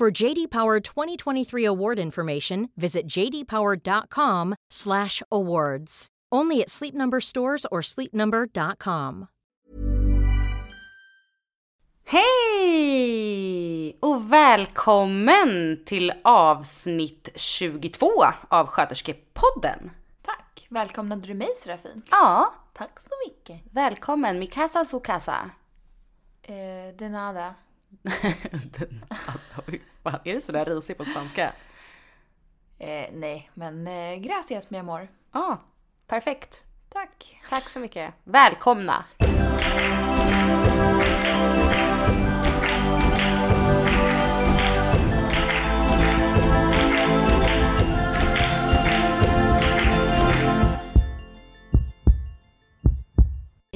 For JD Power 2023 award information, visit jdpower.com/awards. Only at Sleep Number stores or sleepnumber.com. Hej och välkommen till avsnitt 22 av Sköterskepodden. Tack! Välkomnade du mig Serafin? Ja, Tack så mycket. välkommen. Mi casa su casa. Eh, de nada. Den, oj, fan, är du sådär risig på spanska? Eh, nej, men eh, gracias mi amor. Ja, perfekt. Tack. Tack så mycket. Välkomna.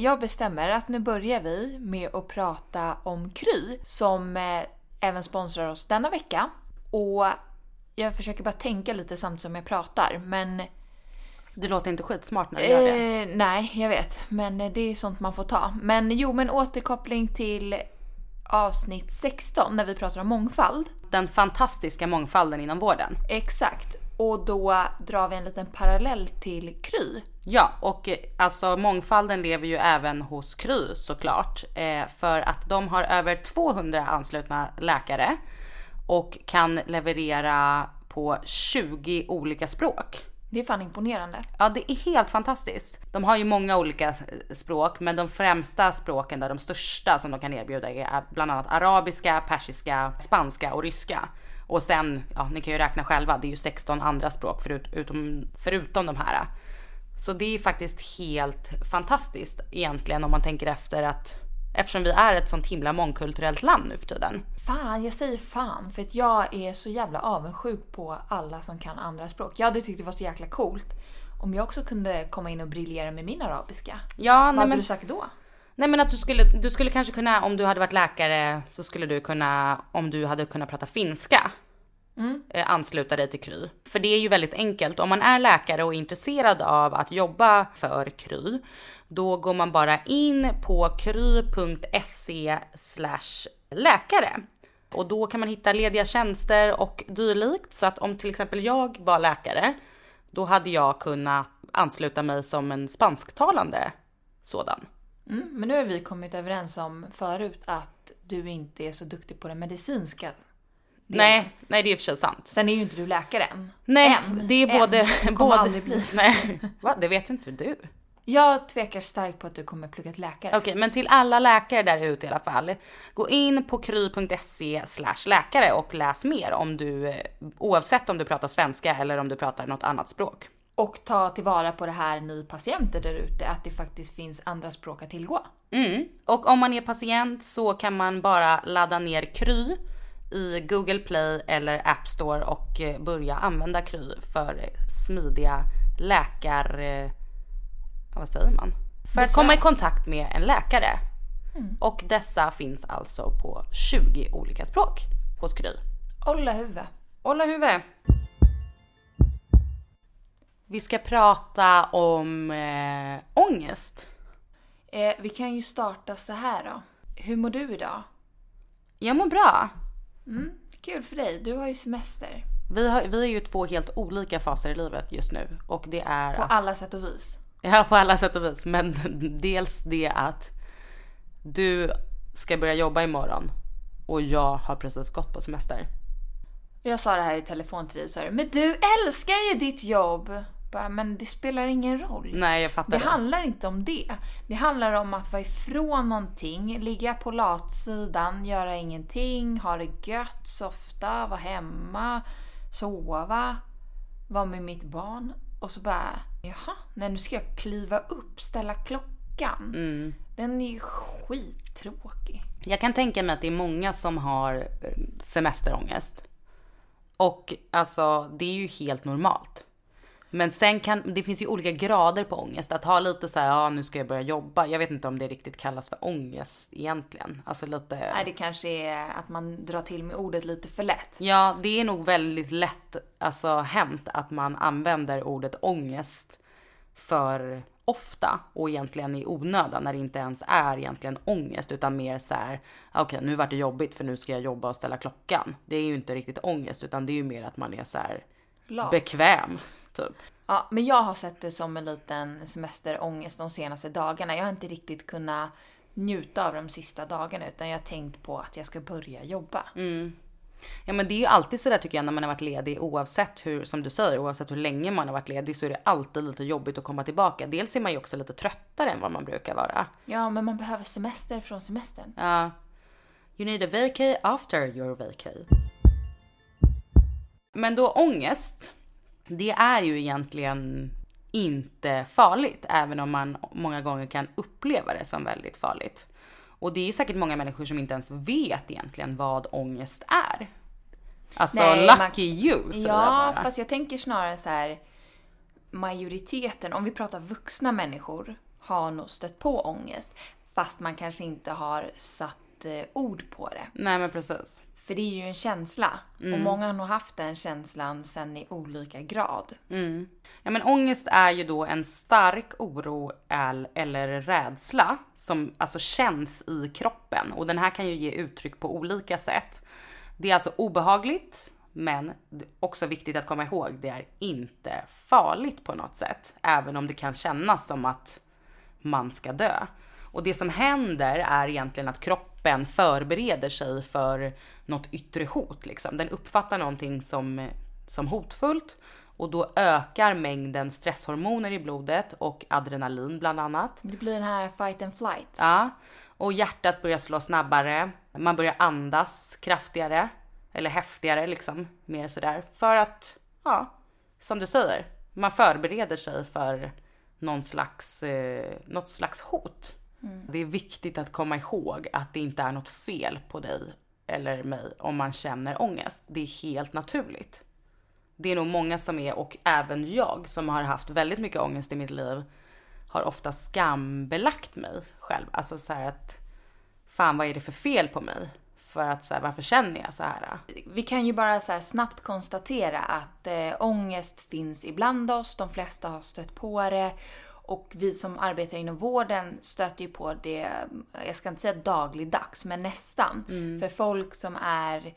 Jag bestämmer att nu börjar vi med att prata om Kry som eh, även sponsrar oss denna vecka. Och jag försöker bara tänka lite samtidigt som jag pratar, men Du låter inte skitsmart när du gör det. Eh, nej, jag vet. Men eh, det är sånt man får ta. Men jo, men återkoppling till avsnitt 16 när vi pratar om mångfald. Den fantastiska mångfalden inom vården. Exakt. Och då drar vi en liten parallell till Kry. Ja, och eh, alltså mångfalden lever ju även hos Kry såklart. Eh, för att de har över 200 anslutna läkare och kan leverera på 20 olika språk. Det är fan imponerande. Ja, det är helt fantastiskt. De har ju många olika språk, men de främsta språken, där de största som de kan erbjuda är bland annat arabiska, persiska, spanska och ryska. Och sen, ja ni kan ju räkna själva, det är ju 16 andra språk förut, utom, förutom de här. Så det är faktiskt helt fantastiskt egentligen om man tänker efter att eftersom vi är ett sånt himla mångkulturellt land nu för tiden. Fan, jag säger fan för att jag är så jävla avundsjuk på alla som kan andra språk. Jag hade tyckt det var så jäkla coolt om jag också kunde komma in och briljera med min arabiska. Ja, Vad nej, hade men, du sagt då? Nej men att du skulle, du skulle kanske kunna, om du hade varit läkare så skulle du kunna, om du hade kunnat prata finska, eh, ansluta dig till Kry. För det är ju väldigt enkelt. Om man är läkare och är intresserad av att jobba för Kry, då går man bara in på kry.se läkare. Och då kan man hitta lediga tjänster och dylikt. Så att om till exempel jag var läkare, då hade jag kunnat ansluta mig som en spansktalande sådan. Mm, men nu har vi kommit överens om förut att du inte är så duktig på den medicinska. Nej, nej det är i och för sig sant. Sen är ju inte du läkare än. Nej, Än. det är Än. både... Kommer både aldrig bli. Nej, va? Det vet inte du. Jag tvekar starkt på att du kommer plugga till läkare. Okej, men till alla läkare där ute i alla fall. Gå in på kry.se läkare och läs mer om du, eh, oavsett om du pratar svenska eller om du pratar något annat språk. Och ta tillvara på det här ni patienter där ute, att det faktiskt finns andra språk att tillgå. Mm. Och om man är patient så kan man bara ladda ner Kry i Google Play eller App Store och eh, börja använda Kry för eh, smidiga läkar... eh, Vad säger man? För att komma i kontakt med en läkare. Och dessa finns alltså på 20 olika språk hos Kry. Olla huvud. Hålla huvud. Vi ska prata om eh, ångest. Eh, vi kan ju starta så här då. Hur mår du idag? Jag mår bra. Kul för dig, du har ju semester. Vi, har, vi är ju två helt olika faser i livet just nu och det är På att, alla sätt och vis. Ja, på alla sätt och vis. Men dels det att du ska börja jobba imorgon och jag har precis gått på semester. Jag sa det här i telefon till dig och sa men du älskar ju ditt jobb! Bara, men det spelar ingen roll. Nej, jag fattar Det det. handlar inte om det. Det handlar om att vara ifrån någonting, ligga på latsidan, göra ingenting, ha det gött, softa, vara hemma, sova, vara med mitt barn. Och så bara, jaha, nej nu ska jag kliva upp, ställa klockan. Mm. Den är ju skittråkig. Jag kan tänka mig att det är många som har eh, semesterångest. Och alltså, det är ju helt normalt. Men sen kan, det finns ju olika grader på ångest. Att ha lite så här, ja nu ska jag börja jobba. Jag vet inte om det riktigt kallas för ångest egentligen. Alltså lite... Nej, det kanske är att man drar till med ordet lite för lätt. Ja, det är nog väldigt lätt alltså, hänt att man använder ordet ångest för ofta och egentligen i onödan när det inte ens är egentligen ångest utan mer så här. Okej, nu vart det jobbigt för nu ska jag jobba och ställa klockan. Det är ju inte riktigt ångest utan det är ju mer att man är så här Lat. bekväm typ. Ja, men jag har sett det som en liten semesterångest de senaste dagarna. Jag har inte riktigt kunnat njuta av de sista dagarna utan jag har tänkt på att jag ska börja jobba. Ja men det är ju alltid sådär tycker jag när man har varit ledig oavsett hur, som du säger, oavsett hur länge man har varit ledig så är det alltid lite jobbigt att komma tillbaka. Dels är man ju också lite tröttare än vad man brukar vara. Ja, men man behöver semester från semestern. Ja. You need a vacay after your vacay. Men då ångest, det är ju egentligen inte farligt, även om man många gånger kan uppleva det som väldigt farligt. Och det är säkert många människor som inte ens vet egentligen vad ångest är. Alltså Nej, lucky man- you säger jag Ja, bara. fast jag tänker snarare så här. Majoriteten, om vi pratar vuxna människor, har nog stött på ångest. Fast man kanske inte har satt eh, ord på det. Nej men precis. För det är ju en känsla. Mm. Och många har nog haft den känslan sen i olika grad. Ja men ångest är ju då en stark oro el- eller rädsla som alltså känns i kroppen och den här kan ju ge uttryck på olika sätt. Det är alltså obehagligt men också viktigt att komma ihåg det är inte farligt på något sätt även om det kan kännas som att man ska dö. Och det som händer är egentligen att kroppen förbereder sig för något yttre hot. Liksom. Den uppfattar någonting som, som hotfullt och då ökar mängden stresshormoner i blodet och adrenalin bland annat. Det blir den här fight and flight. Ja, och hjärtat börjar slå snabbare. Man börjar andas kraftigare eller häftigare liksom mer sådär för att ja, som du säger, man förbereder sig för någon slags, eh, något slags hot. Det är viktigt att komma ihåg att det inte är något fel på dig eller mig om man känner ångest. Det är helt naturligt. Det är nog många som är, och även jag som har haft väldigt mycket ångest i mitt liv, har ofta skambelagt mig själv. Alltså så här att, fan vad är det för fel på mig? För att så här, varför känner jag så här? Vi kan ju bara så här snabbt konstatera att eh, ångest finns ibland oss. De flesta har stött på det. Och vi som arbetar inom vården stöter ju på det, jag ska inte säga dagligdags, men nästan. För folk som är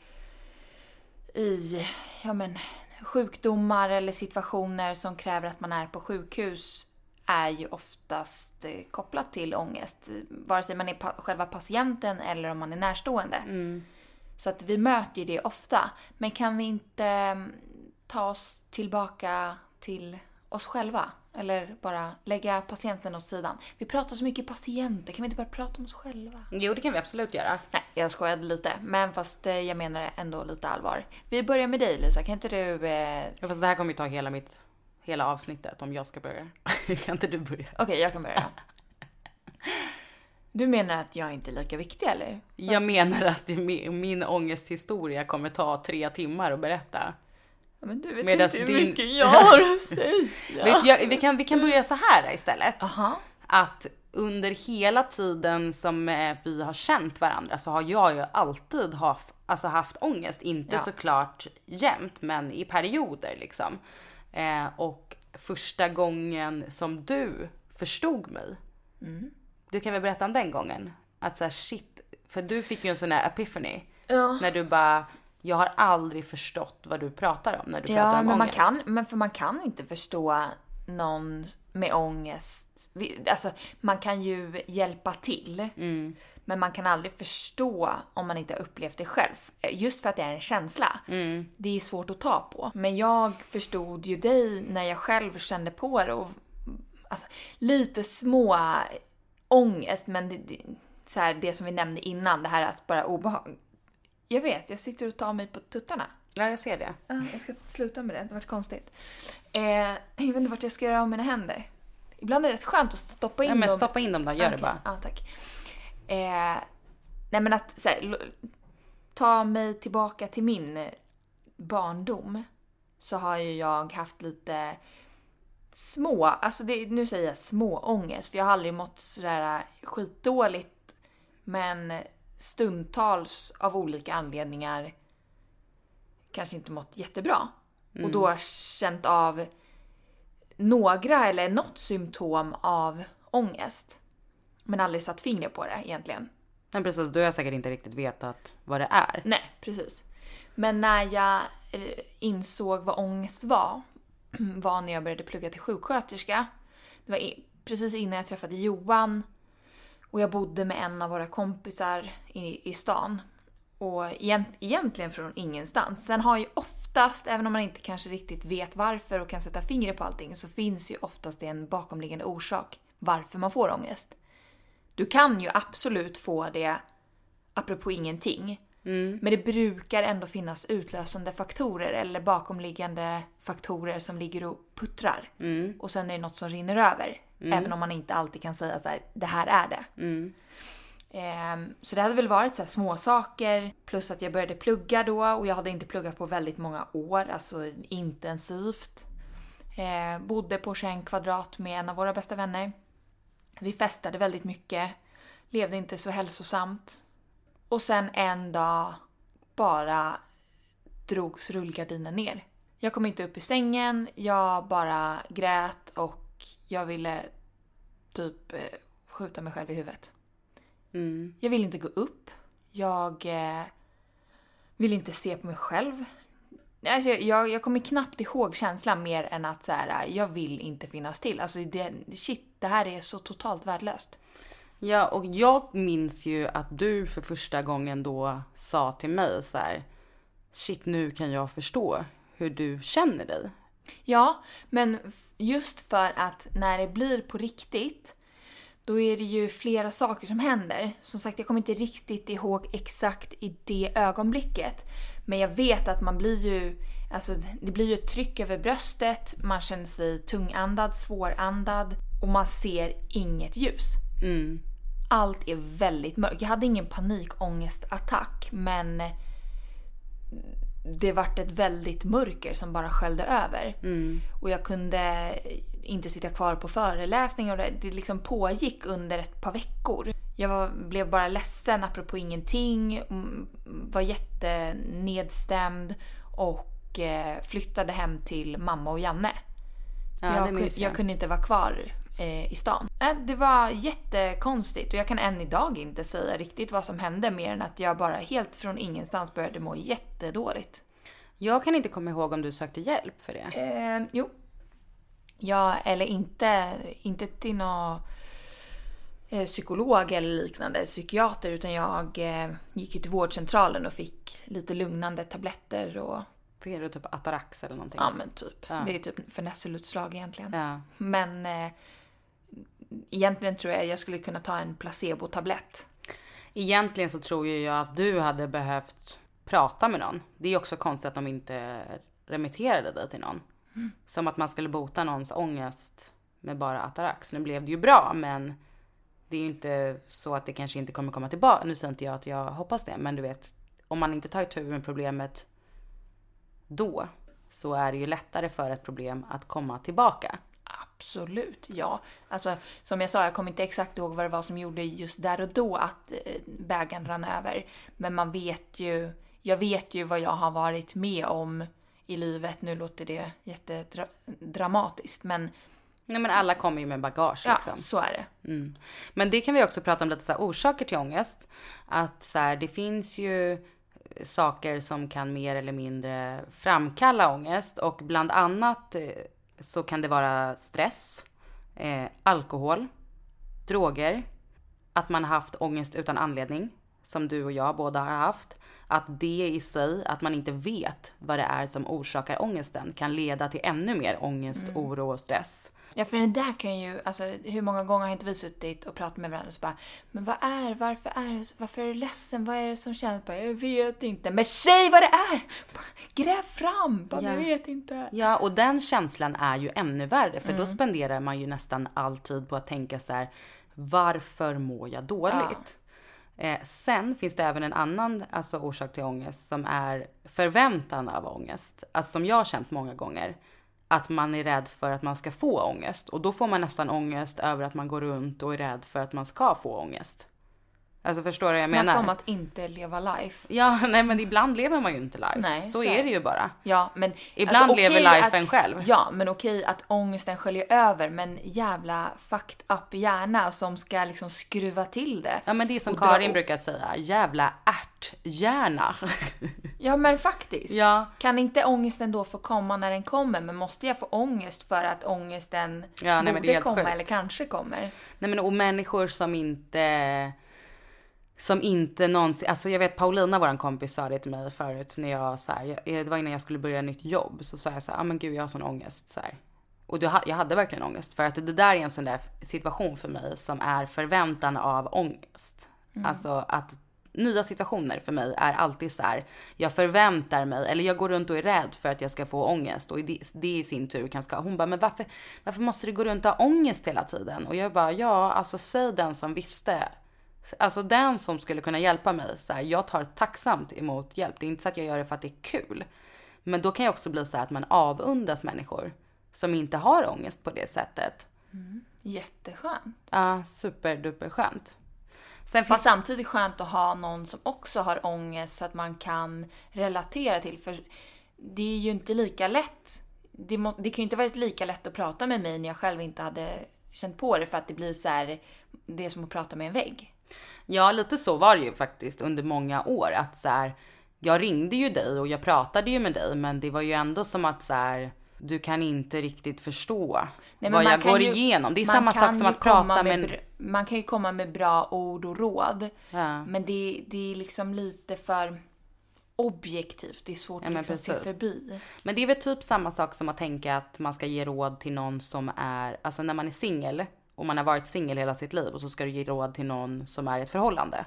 i ja men, sjukdomar eller situationer som kräver att man är på sjukhus är ju oftast eh, kopplat till ångest. Vare sig man är pa- själva patienten eller om man är närstående. Så att vi möter ju det ofta. Men kan vi inte mm, ta oss tillbaka till oss själva? Eller bara lägga patienten åt sidan? Vi pratar så mycket patienter, kan vi inte bara prata om oss själva? Jo, det kan vi absolut göra. Nej, jag skojade lite. Men fast eh, jag menar ändå lite allvar. Vi börjar med dig Lisa, kan inte du... Eh... Ja, fast det här kommer ju ta hela mitt, hela avsnittet om jag ska börja. kan inte du börja? Okej, jag kan börja. Du menar att jag inte är lika viktig eller? Jag menar att min ångesthistoria kommer ta tre timmar att berätta. Men du vet Medans inte hur din- mycket jag har att säga. Jag, vi, kan, vi kan börja så här istället. Aha. Att under hela tiden som eh, vi har känt varandra så har jag ju alltid haft, alltså haft ångest. Inte Ja. såklart jämt men i perioder liksom. Eh, och första gången som du förstod mig. Mm. Du kan väl berätta om den gången? Att så här, shit, för du fick ju en sån här epiphany. Ja. När du bara, jag har aldrig förstått vad du pratar om när du pratar Ja, om men man ångest. kan, men för man kan inte förstå någon med ångest. Alltså, man kan ju hjälpa till. Men man kan aldrig förstå om man inte har upplevt det själv. Just för att det är en känsla. Det är svårt att ta på. Men jag förstod ju dig när jag själv kände på det. Och, alltså, lite små ångest, men det, det, så här, det som vi nämnde innan, det här att bara obehag. Jag vet, jag sitter och tar mig på tuttarna. Ja, jag ser det. Ja, jag ska sluta med det, det vart konstigt. Eh, jag vet inte vart jag ska göra av mina händer. Ibland är det rätt skönt att stoppa in Ja, men dem. stoppa in dem då, gör det Okej, bara. Ja, tack. Eh, nej men att så här, ta mig tillbaka till min eh, barndom. Så har ju jag haft lite små, alltså det, nu säger jag små ångest för jag har aldrig mått sådär skitdåligt. Men stundtals av olika anledningar kanske inte mått jättebra. Och då känt av några eller något symptom av ångest. Men aldrig satt fingret på det egentligen. Men precis, du har säkert inte riktigt vetat vad det är. Nej, precis. Men när jag eh, insåg vad ångest var, var när jag började plugga till sjuksköterska. Det var precis innan jag träffade Johan. Och jag bodde med en av våra kompisar i, i stan. Och egent, egentligen från ingenstans. Sen har ju oftast, även om man inte kanske riktigt vet varför och kan sätta fingret på allting, så finns ju oftast en bakomliggande orsak varför man får ångest. Du kan ju absolut få det apropå ingenting. Men det brukar ändå finnas utlösande faktorer eller bakomliggande faktorer som ligger och puttrar. Och sen är det något som rinner över. Även om man inte alltid kan säga så här, det här är det. Ehm, så det hade väl varit så här små saker plus att jag började plugga då och jag hade inte pluggat på väldigt många år, alltså intensivt. Eh, bodde på 21 kvadrat med en av våra bästa vänner. Vi festade väldigt mycket, levde inte så hälsosamt. Och sen en dag bara drogs rullgardinen ner. Jag kom inte upp ur sängen, jag bara grät och jag ville typ eh, skjuta mig själv i huvudet. Mm. Jag vill inte gå upp. Jag eh, vill inte se på mig själv. Alltså, jag, jag kommer knappt ihåg känslan mer än att så här, jag vill inte finnas till. Alltså det, shit, det här är så totalt värdelöst. Ja, och jag minns ju att du för första gången då sa till mig så här. Shit, nu kan jag förstå hur du känner dig. Ja, men just för att när det blir på riktigt då är det ju flera saker som händer. Som sagt, jag kommer inte riktigt ihåg exakt i det ögonblicket. Men jag vet att man blir ju, alltså det blir ju ett tryck över bröstet, man känner sig tungandad, svårandad och man ser inget ljus. Mm. Allt är väldigt mörkt. Jag hade ingen panikångestattack men det vart ett väldigt mörker som bara sköljde över. Och jag kunde inte sitta kvar på föreläsningar och det, det liksom pågick under ett par veckor. Jag var, blev bara ledsen apropå ingenting, mm, var jättenedstämd och eh, flyttade hem till mamma och Janne. Ja, jag, kun, jag kunde inte vara kvar eh, i stan. Eh, det var jättekonstigt och jag kan än idag inte säga riktigt vad som hände mer än att jag bara helt från ingenstans började må jättedåligt. Jag kan inte komma ihåg om du sökte hjälp för det. Eh, jo. Ja, eller inte, inte till någon eh, psykolog eller liknande, psykiater, utan jag eh, gick ju till vårdcentralen och fick lite lugnande tabletter och Fick du typ Atarax eller någonting? ja men typ. Ja. Det är typ förnässelutslag egentligen. Ja. Men eh, egentligen tror jag jag skulle kunna ta en placebotablett. Egentligen så tror jag att du hade behövt prata med någon. Det är också konstigt att de inte remitterade dig till någon. Som att man skulle bota någons ångest med bara Atarax. Nu blev det ju bra men det är ju inte så att det kanske inte kommer komma tillbaka. Nu säger inte jag att jag hoppas det men du vet om man inte tar itu med problemet då så är det ju lättare för ett problem att komma tillbaka. Absolut, ja. Alltså som jag sa, jag kommer inte exakt ihåg vad det var som gjorde just där och då att eh, bägaren rann över. Men man vet ju, jag vet ju vad jag har varit med om i livet. Nu låter det jättedramatiskt men Nej men alla kommer ju med bagage ja, liksom. så är det. Mm. Men det kan vi också prata om lite så här, orsaker till ångest. Att så här, det finns ju saker som kan mer eller mindre framkalla ångest och bland annat eh, så kan det vara stress, eh, alkohol, droger, att man har haft ångest utan anledning, som du och jag båda har haft. Att det i sig, att man inte vet vad det är som orsakar ångesten, kan leda till ännu mer ångest, oro och stress. Ja, för den där kan ju, alltså hur många gånger har inte vi suttit och pratat med varandra och så bara, men vad är, varför är, varför är du ledsen, vad är det som känns? Bara, jag vet inte. Men säg vad det är! Gräv fram! Bara, Ja. Jag vet inte. Ja, och den känslan är ju ännu värre för då spenderar man ju nästan all tid på att tänka så här, varför mår jag dåligt? Eh, sen finns det även en annan alltså, orsak till ångest som är förväntan av ångest. Alltså som jag har känt många gånger. Att man är rädd för att man ska få ångest och då får man nästan ångest över att man går runt och är rädd för att man ska få ångest. Alltså förstår du vad jag Snacka menar? om att inte leva life. Ja, nej men ibland lever man ju inte life. Nej, så, så är det ju bara. Ja, men Ibland alltså, lever lifen att, själv. Ja, men okej att ångesten sköljer över, men jävla fucked up hjärna som ska liksom skruva till det. Ja men det är som Karin brukar säga, jävla ärthjärna. Ja, men faktiskt. ja. Kan inte ångesten då få komma när den kommer? Men måste jag få ångest för att ångesten Ja, nej, borde komma sjukt. eller kanske kommer? Nej men och människor som inte som inte någonsin, alltså jag vet Paulina våran kompis sa det till mig förut när jag så här, det var innan jag skulle börja nytt jobb så sa jag så här, ah, men gud jag har sån ångest så här. Och ha- jag hade verkligen ångest för att det där är en sån där situation för mig som är förväntan av ångest. Alltså att nya situationer för mig är alltid så här, jag förväntar mig, eller jag går runt och är rädd för att jag ska få ångest och det, i sin tur kan ska, hon bara, men varför, varför måste du gå runt och ha ångest hela tiden? Och jag bara, ja, alltså säg den som visste. Alltså den som skulle kunna hjälpa mig. Så här, jag tar tacksamt emot hjälp. Det är inte så att jag gör det för att det är kul. Men då kan jag också bli så här att man avundas människor som inte har ångest på det sättet. Jätteskönt. Ja, superduper skönt. Sen finns samtidigt skönt att ha någon som också har ångest så att man kan relatera till. För det är ju inte lika lätt. Det, må, det kan ju inte varit lika lätt att prata med mig när jag själv inte hade känt på det för att det blir så här, det är som att prata med en vägg. Ja, lite så var det ju faktiskt under många år. Att så här, jag ringde ju dig och jag pratade ju med dig, men det var ju ändå som att så här, du kan inte riktigt förstå Nej, vad jag går ju- igenom. Det är samma sak som att prata med... br- Man kan ju komma med bra ord och råd. Ja. Men det, det är liksom lite för objektivt. Det är svårt Ja, att liksom se precis. förbi. Men det är väl typ samma sak som att tänka att man ska ge råd till någon som är, alltså när man är singel och man har varit singel hela sitt liv och så ska du ge råd till någon som är i ett förhållande.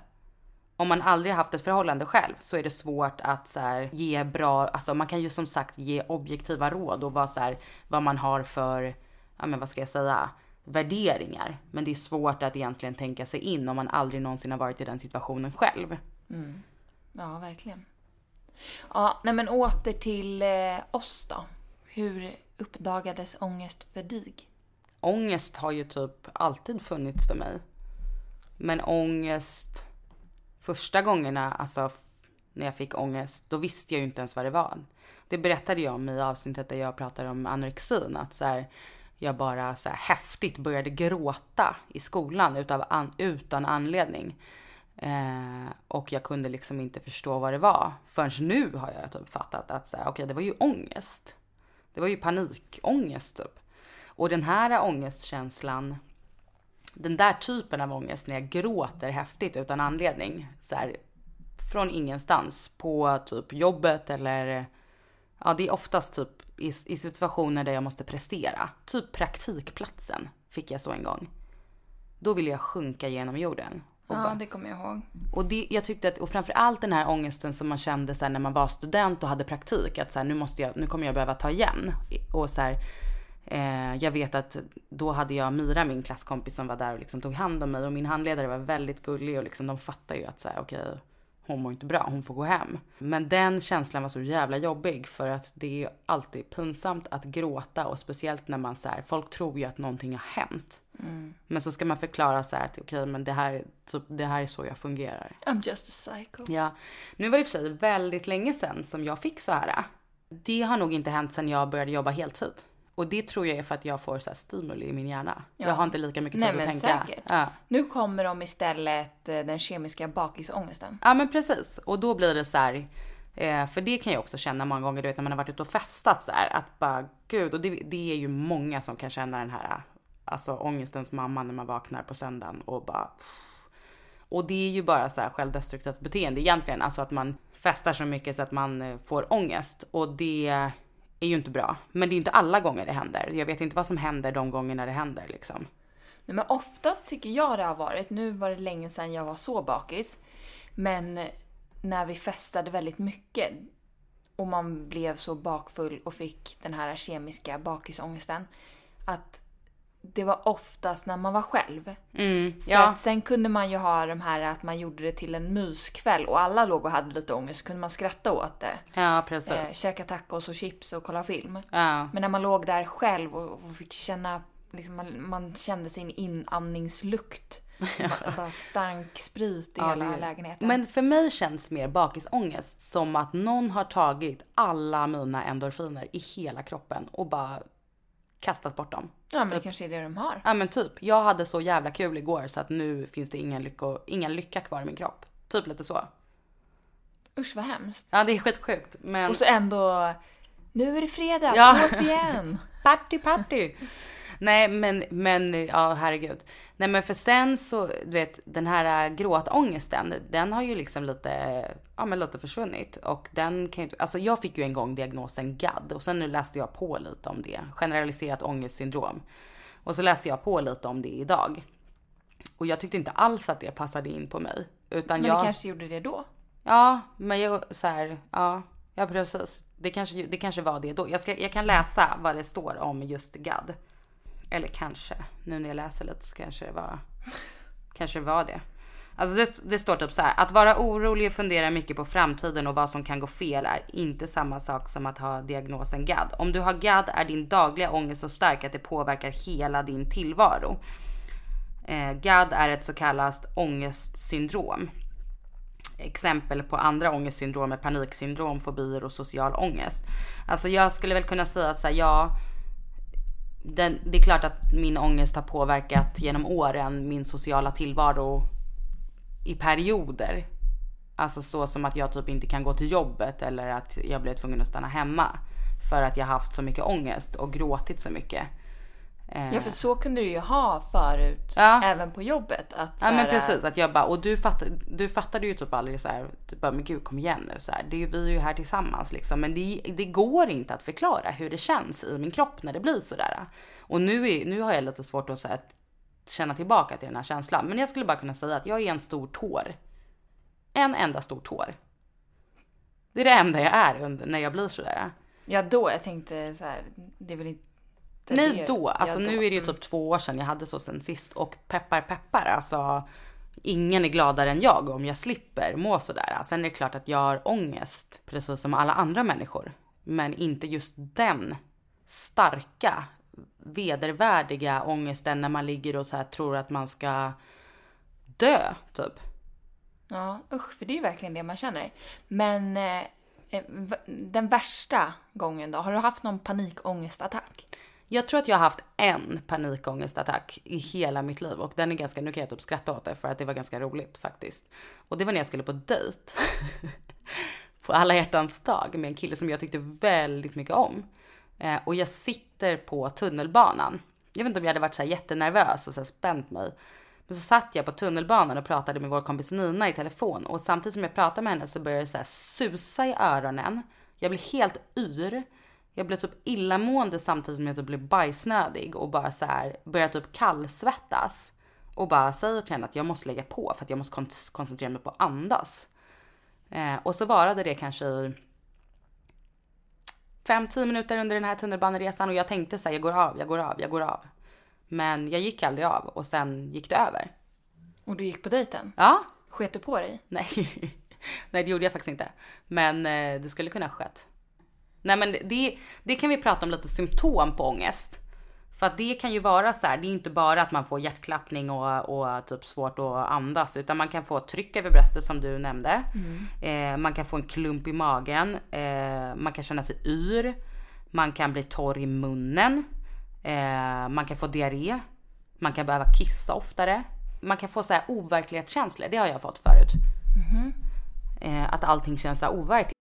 Om man aldrig haft ett förhållande själv så är det svårt att så här, ge bra, alltså man kan ju som sagt ge objektiva råd och vad, så här, vad man har för, ja men vad ska jag säga, värderingar. Men det är svårt att egentligen tänka sig in om man aldrig någonsin har varit i den situationen själv. Ja, verkligen. Ja, nej men åter till eh, oss då. Hur uppdagades ångest för dig? Ångest har ju typ alltid funnits för mig. Men ångest, första gångerna, alltså när jag fick ångest, då visste jag ju inte ens vad det var. Det berättade jag om i avsnittet där jag pratade om anorexin, att så här, jag bara så här häftigt började gråta i skolan utav an, utan anledning. Eh, och jag kunde liksom inte förstå vad det var. Förrän nu har jag typ fattat att så här, okay, det var ju ångest. Det var ju panikångest typ. Och den här ångestkänslan, den där typen av ångest när jag gråter häftigt utan anledning, så här, från ingenstans på typ jobbet eller ja, det är oftast typ i, i situationer där jag måste prestera. Typ praktikplatsen fick jag så en gång. Då ville jag sjunka genom jorden. Och bara- Ja, det kommer jag ihåg. och det, jag tyckte att, och framförallt den här ångesten som man kände så här, när man var student och hade praktik, att så här, nu, måste jag, nu kommer jag behöva ta igen. Och så här, eh, jag vet att då hade jag Mira, min klasskompis som var där och liksom tog hand om mig och min handledare var väldigt gullig och liksom de fattar ju att så här, okej, hon mår inte bra, hon får gå hem. Men den känslan var så jävla jobbig för att det är alltid pinsamt att gråta och speciellt när man så här, folk tror ju att någonting har hänt. Men så ska man förklara så här att okej, men det här, typ, det här är så jag fungerar. I'm just a psycho. Ja, nu var det i och för sig väldigt länge sedan som jag fick så här. Det har nog inte hänt sedan jag började jobba heltid. Och det tror jag är för att jag får så här stimuli i min hjärna. Ja. Jag har inte lika mycket tid Nej, att men tänka. säkert. Ja. Nu kommer de istället eh, den kemiska bakisångesten. ja, men precis. Och då blir det så här. Eh, för det kan jag också känna många gånger, du vet när man har varit ute och festat så här. Att bara, gud, och det, det är ju många som kan känna den här, alltså ångestens mamma när man vaknar på söndagen och bara, Och det är ju bara så här självdestruktivt beteende egentligen, alltså att man festar så mycket så att man eh, får ångest och det är ju inte bra. Men det är inte alla gånger det händer. Jag vet inte vad som händer de gångerna det händer liksom. Nej, men oftast tycker jag det har varit, nu var det länge sedan jag var så bakis, men när vi festade väldigt mycket och man blev så bakfull och fick den här kemiska bakisångesten. Att det var oftast när man var själv. Mm, För ja. att sen kunde man ju ha de här att man gjorde det till en myskväll och alla låg och hade lite ångest. Så kunde man skratta åt det. ja, precis. Eh, käka tacos och chips och kolla film. Ja. Men när man låg där själv och, och fick känna, liksom, man, man kände sin inandningslukt. Bara, bara stank sprit i Ja, hela lägenheten. Men för mig känns mer bakisångest som att någon har tagit alla mina endorfiner i hela kroppen och bara kastat bort dem. ja men det kanske är det de har. Ja men typ, jag hade så jävla kul igår så att nu finns det ingen, lycko, ingen lycka kvar i min kropp. Typ lite så. Usch vad hemskt. Ja det är skitsjukt men Och så ändå, nu är det fredag, Ja. åt igen. party party. Nej men, men ja herregud. Nej men för sen så, du vet den här gråtångesten, den har ju liksom lite, ja men lite försvunnit. Och den kan ju inte, alltså jag fick ju en gång diagnosen GAD och sen nu läste jag på lite om det. Generaliserat ångestsyndrom. Och så läste jag på lite om det idag. Och jag tyckte inte alls att det passade in på mig. Utan Men jag... det kanske gjorde det då. Ja, men jag så här, ja, ja precis. Det kanske, det kanske var det då. Jag, ska, jag kan läsa vad det står om just GAD. Eller kanske, nu när jag läser lite så kanske det var, kanske det var det. Alltså det, det står typ så här, att vara orolig och fundera mycket på framtiden och vad som kan gå fel är inte samma sak som att ha diagnosen GAD. Om du har GAD är din dagliga ångest så stark att det påverkar hela din tillvaro. Eh, GAD är ett så kallat ångestsyndrom exempel på andra ångestsyndrom är paniksyndrom, fobier och social ångest. Alltså jag skulle väl kunna säga att så här, ja, den, det är klart att min ångest har påverkat genom åren min sociala tillvaro i perioder. Alltså så som att jag typ inte kan gå till jobbet eller att jag blev tvungen att stanna hemma. För att jag haft så mycket ångest och gråtit så mycket. Eh, Ja för så kunde du ju ha förut, Ja. även på jobbet. Att Ja men precis, att jag bara, och du, fatt, du fattade ju typ aldrig så här, typ bara, men gud kom igen nu så här. Det är ju, vi är ju här tillsammans liksom. Men det, det går inte att förklara hur det känns i min kropp när det blir sådär. Och nu, är, nu har jag lite svårt att, så här, känna tillbaka till den här känslan. Men jag skulle bara kunna säga att jag är en stor tår. En enda stor tår. Det är det enda jag är under, när jag blir sådär. Ja då, jag tänkte så här, det är väl inte Nej det- då, alltså ja, nu då. är det ju typ två år sedan jag hade så sen sist och peppar peppar alltså. Ingen är gladare än jag om jag slipper må sådär. Sen är det klart att jag har ångest precis som alla andra människor. Men inte just den starka, vedervärdiga ångesten när man ligger och så här tror att man ska dö typ. Ja, usch, för det är ju verkligen det man känner. Men eh, eh, den värsta gången då? Har du haft någon panikångestattack? Jag tror att jag har haft en panikångestattack i hela mitt liv och den är ganska, nu kan jag typ skratta åt det för att det var ganska roligt faktiskt. Och det var när jag skulle på dejt. på alla hjärtans dag med en kille som jag tyckte väldigt mycket om. Eh, och jag sitter på tunnelbanan. Jag vet inte om jag hade varit så här jättenervös och så här spänt mig. Men så satt jag på tunnelbanan och pratade med vår kompis Nina i telefon och samtidigt som jag pratade med henne så började det så här susa i öronen. Jag blev helt yr. Jag blev typ illamående samtidigt som jag typ blev bajsnödig och bara så här började typ kallsvettas. Och bara säger till henne att jag måste lägga på för att jag måste kon- koncentrera mig på att andas. Eh, och så varade det kanske i 5-10 minuter under den här tunnelbaneresan och jag tänkte så här, jag går av, jag går av, jag går av. Men jag gick aldrig av och sen gick det över. Och du gick på dejten? Ja, Sket du på dig? nej. nej det gjorde jag faktiskt inte. Men eh, det skulle kunna ha skett. Nej men det, det kan vi prata om lite symptom på ångest. För att det kan ju vara så här, det är inte bara att man får hjärtklappning och, och typ svårt att andas utan man kan få tryck över bröstet som du nämnde. Eh, man kan få en klump i magen, eh, man kan känna sig yr, man kan bli torr i munnen, eh, man kan få diarré, man kan behöva kissa oftare. Man kan få så här overklighetskänslor, det har jag fått förut. Eh, att allting känns så här overkligt.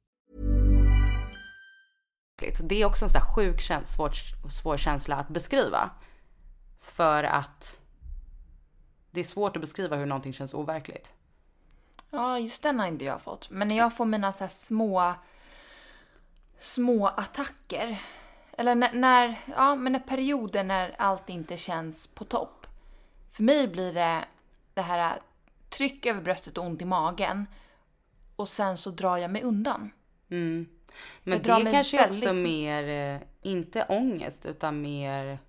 Det är också en sån här sjuk svår, svår känsla att beskriva. För att det är svårt att beskriva hur någonting känns overkligt. Ja, just den har inte jag fått. Men när jag får mina så små, små attacker. Eller när, när, ja, men när perioder när allt inte känns på topp. För mig blir det det här tryck över bröstet och ont i magen. Och sen så drar jag mig undan. Mm. Men det mig kanske är också väldigt- mer, eh, inte ångest utan mer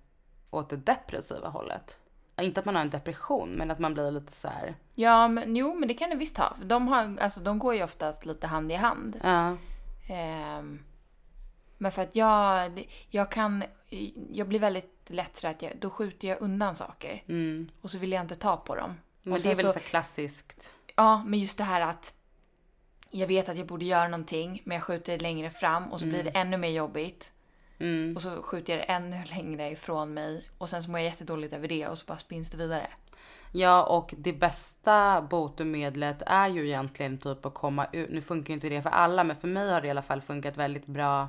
åt det depressiva hållet. Inte att man har en depression men att man blir lite så här. Ja, men jo, men det kan det visst ha. De, har, alltså, de går ju oftast lite hand i hand. ja. Ehm, men för att jag, jag kan, jag blir väldigt lätt så att jag, då skjuter jag undan saker. Mm. Och så vill jag inte ta på dem. Men det är väl så, så klassiskt. Ja, men just det här att jag vet att jag borde göra någonting, men jag skjuter det längre fram och så blir det ännu mer jobbigt. Mm. Och så skjuter jag det ännu längre ifrån mig och sen så mår jag jättedåligt över det och så bara spinns det vidare. Ja och det bästa botemedlet är ju egentligen typ att komma ut. Nu funkar ju inte det för alla men för mig har det i alla fall funkat väldigt bra